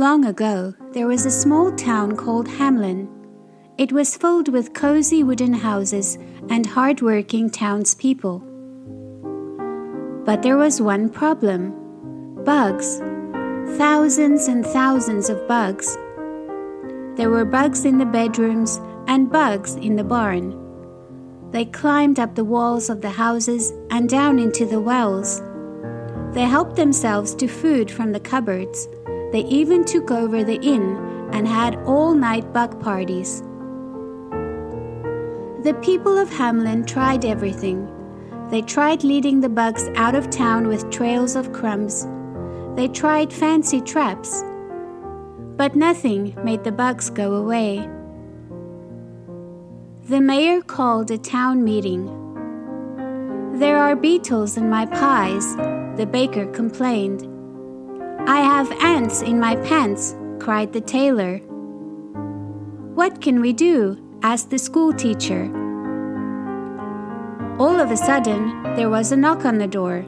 Long ago, there was a small town called Hamelin. It was filled with cozy wooden houses and hard-working townspeople. But there was one problem bugs. Thousands and thousands of bugs. There were bugs in the bedrooms and bugs in the barn. They climbed up the walls of the houses and down into the wells. They helped themselves to food from the cupboards they even took over the inn and had all night bug parties. The people of Hamelin tried everything. They tried leading the bugs out of town with trails of crumbs. They tried fancy traps. But nothing made the bugs go away. The mayor called a town meeting. There are beetles in my pies, the baker complained. I have ants in my pants, cried the tailor. What can we do? asked the schoolteacher. All of a sudden, there was a knock on the door.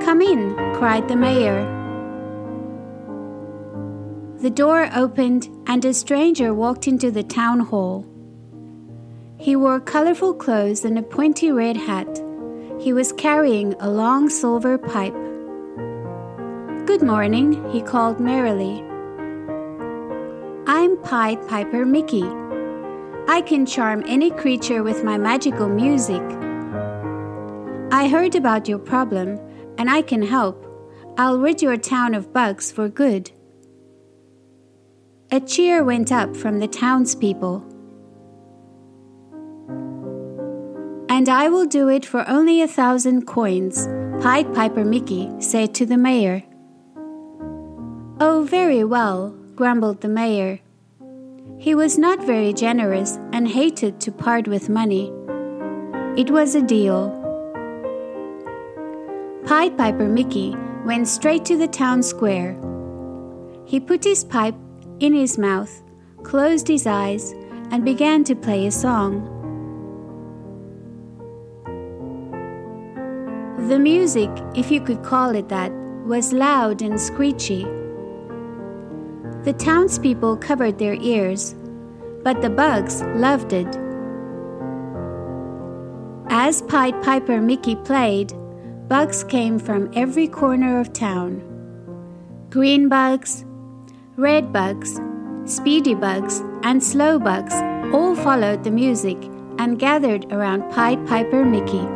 Come in, cried the mayor. The door opened and a stranger walked into the town hall. He wore colorful clothes and a pointy red hat. He was carrying a long silver pipe. Good morning, he called merrily. I'm Pied Piper Mickey. I can charm any creature with my magical music. I heard about your problem, and I can help. I'll rid your town of bugs for good. A cheer went up from the townspeople. And I will do it for only a thousand coins, Pied Piper Mickey said to the mayor. Very well, grumbled the mayor. He was not very generous and hated to part with money. It was a deal. Pied Piper Mickey went straight to the town square. He put his pipe in his mouth, closed his eyes, and began to play a song. The music, if you could call it that, was loud and screechy. The townspeople covered their ears, but the bugs loved it. As Pied Piper Mickey played, bugs came from every corner of town. Green bugs, red bugs, speedy bugs, and slow bugs all followed the music and gathered around Pied Piper Mickey.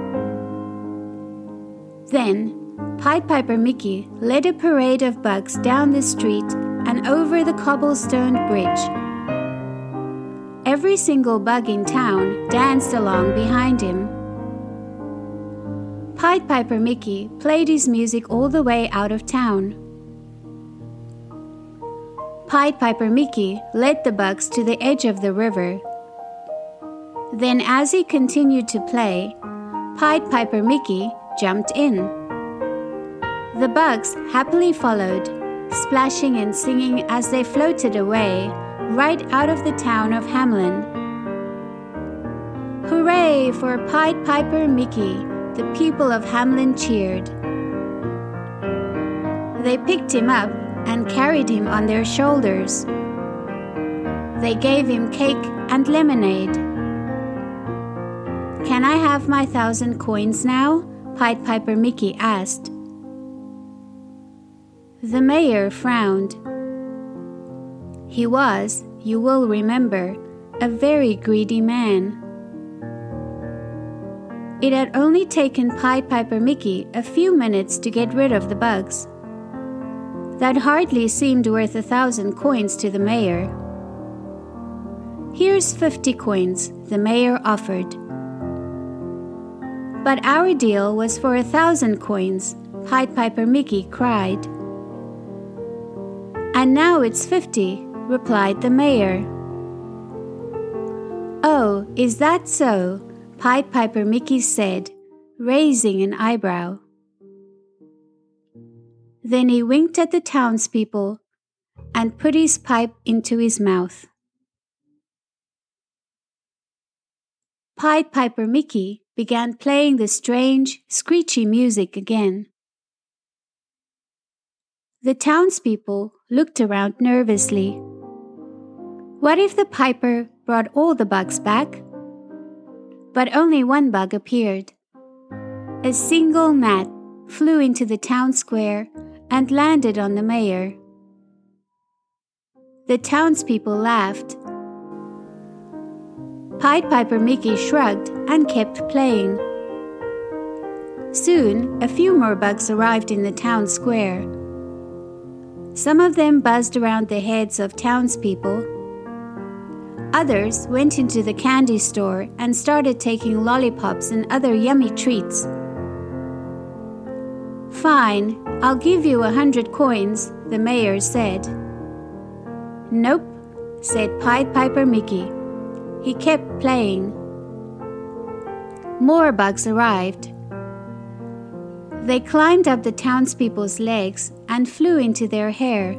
Then, Pied Piper Mickey led a parade of bugs down the street and over the cobblestone bridge. Every single bug in town danced along behind him. Pied Piper Mickey played his music all the way out of town. Pied Piper Mickey led the bugs to the edge of the river. Then, as he continued to play, Pied Piper Mickey jumped in. The bugs happily followed splashing and singing as they floated away, right out of the town of Hamelin. Hooray for Pied Piper Mickey! The people of Hamelin cheered. They picked him up and carried him on their shoulders. They gave him cake and lemonade. Can I have my thousand coins now? Pied Piper Mickey asked. The mayor frowned. He was, you will remember, a very greedy man. It had only taken Pied Piper Mickey a few minutes to get rid of the bugs. That hardly seemed worth a thousand coins to the mayor. Here's fifty coins, the mayor offered. But our deal was for a thousand coins, Pied Piper Mickey cried. And now it's fifty, replied the mayor. Oh, is that so? Pied Piper Mickey said, raising an eyebrow. Then he winked at the townspeople and put his pipe into his mouth. Pied Piper Mickey began playing the strange, screechy music again. The townspeople looked around nervously. What if the piper brought all the bugs back? But only one bug appeared. A single gnat flew into the town square and landed on the mayor. The townspeople laughed. Pied Piper Mickey shrugged and kept playing. Soon, a few more bugs arrived in the town square. Some of them buzzed around the heads of townspeople. Others went into the candy store and started taking lollipops and other yummy treats. Fine, I'll give you a hundred coins, the mayor said. Nope, said Pied Piper Mickey. He kept playing. More bugs arrived. They climbed up the townspeople's legs and flew into their hair.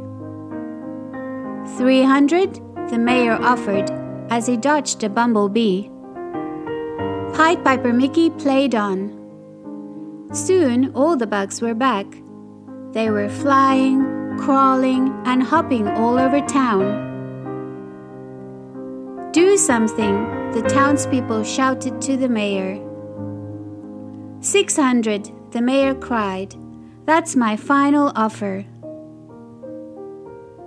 Three hundred, the mayor offered as he dodged a bumblebee. Pied Piper Mickey played on. Soon all the bugs were back. They were flying, crawling, and hopping all over town. Do something, the townspeople shouted to the mayor. Six hundred, the mayor cried. That's my final offer.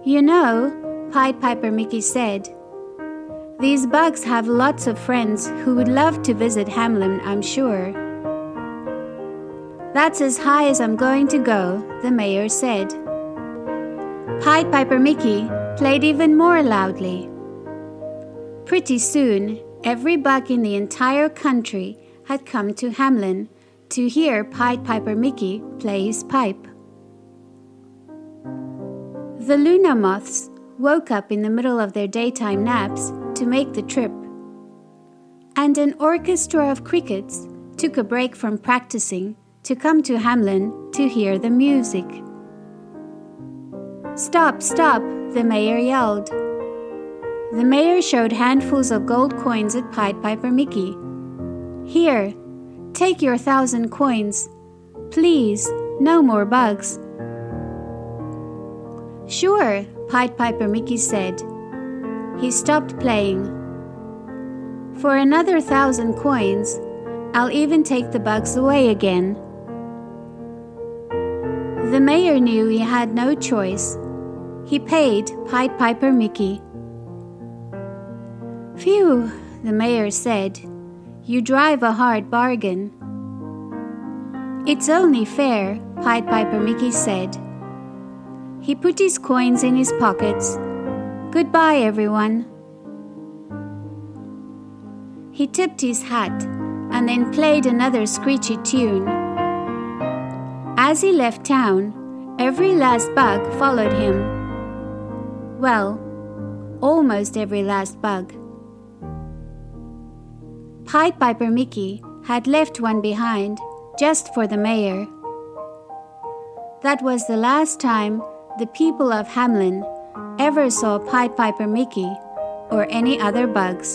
You know, Pied Piper Mickey said, these bugs have lots of friends who would love to visit Hamelin, I'm sure. That's as high as I'm going to go, the mayor said. Pied Piper Mickey played even more loudly. Pretty soon, every bug in the entire country had come to Hamelin to hear Pied Piper Mickey play his pipe. The Luna moths woke up in the middle of their daytime naps to make the trip, and an orchestra of crickets took a break from practicing to come to Hamelin to hear the music. Stop, stop, the mayor yelled. The mayor showed handfuls of gold coins at Pied Piper Mickey. Here, take your thousand coins. Please, no more bugs. Sure, Pied Piper Mickey said. He stopped playing. For another thousand coins, I'll even take the bugs away again. The mayor knew he had no choice. He paid Pied Piper Mickey. Phew, the mayor said. You drive a hard bargain. It's only fair, Pied Piper Mickey said. He put his coins in his pockets. Goodbye, everyone. He tipped his hat and then played another screechy tune. As he left town, every last bug followed him. Well, almost every last bug. Pied Piper Mickey had left one behind just for the mayor. That was the last time the people of Hamelin ever saw Pied Piper Mickey or any other bugs.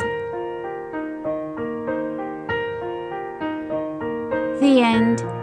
The end.